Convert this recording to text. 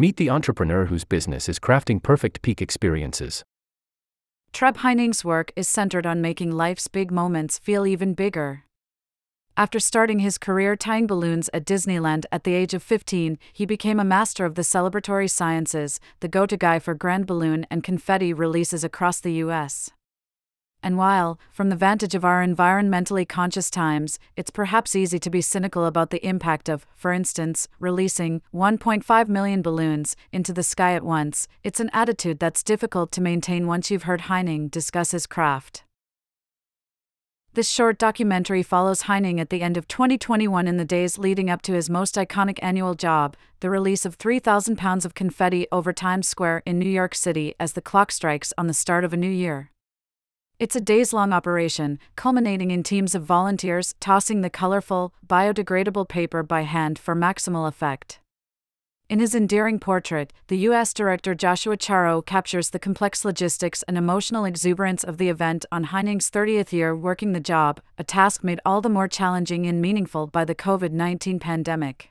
Meet the entrepreneur whose business is crafting perfect peak experiences. Treb Heining's work is centered on making life's big moments feel even bigger. After starting his career tying balloons at Disneyland at the age of 15, he became a master of the celebratory sciences, the go to guy for grand balloon and confetti releases across the U.S. And while, from the vantage of our environmentally conscious times, it's perhaps easy to be cynical about the impact of, for instance, releasing 1.5 million balloons into the sky at once, it's an attitude that's difficult to maintain once you've heard Heining discuss his craft. This short documentary follows Heining at the end of 2021 in the days leading up to his most iconic annual job, the release of 3,000 pounds of confetti over Times Square in New York City as the clock strikes on the start of a new year. It's a days long operation, culminating in teams of volunteers tossing the colorful, biodegradable paper by hand for maximal effect. In his endearing portrait, the U.S. director Joshua Charo captures the complex logistics and emotional exuberance of the event on Heining's 30th year working the job, a task made all the more challenging and meaningful by the COVID 19 pandemic.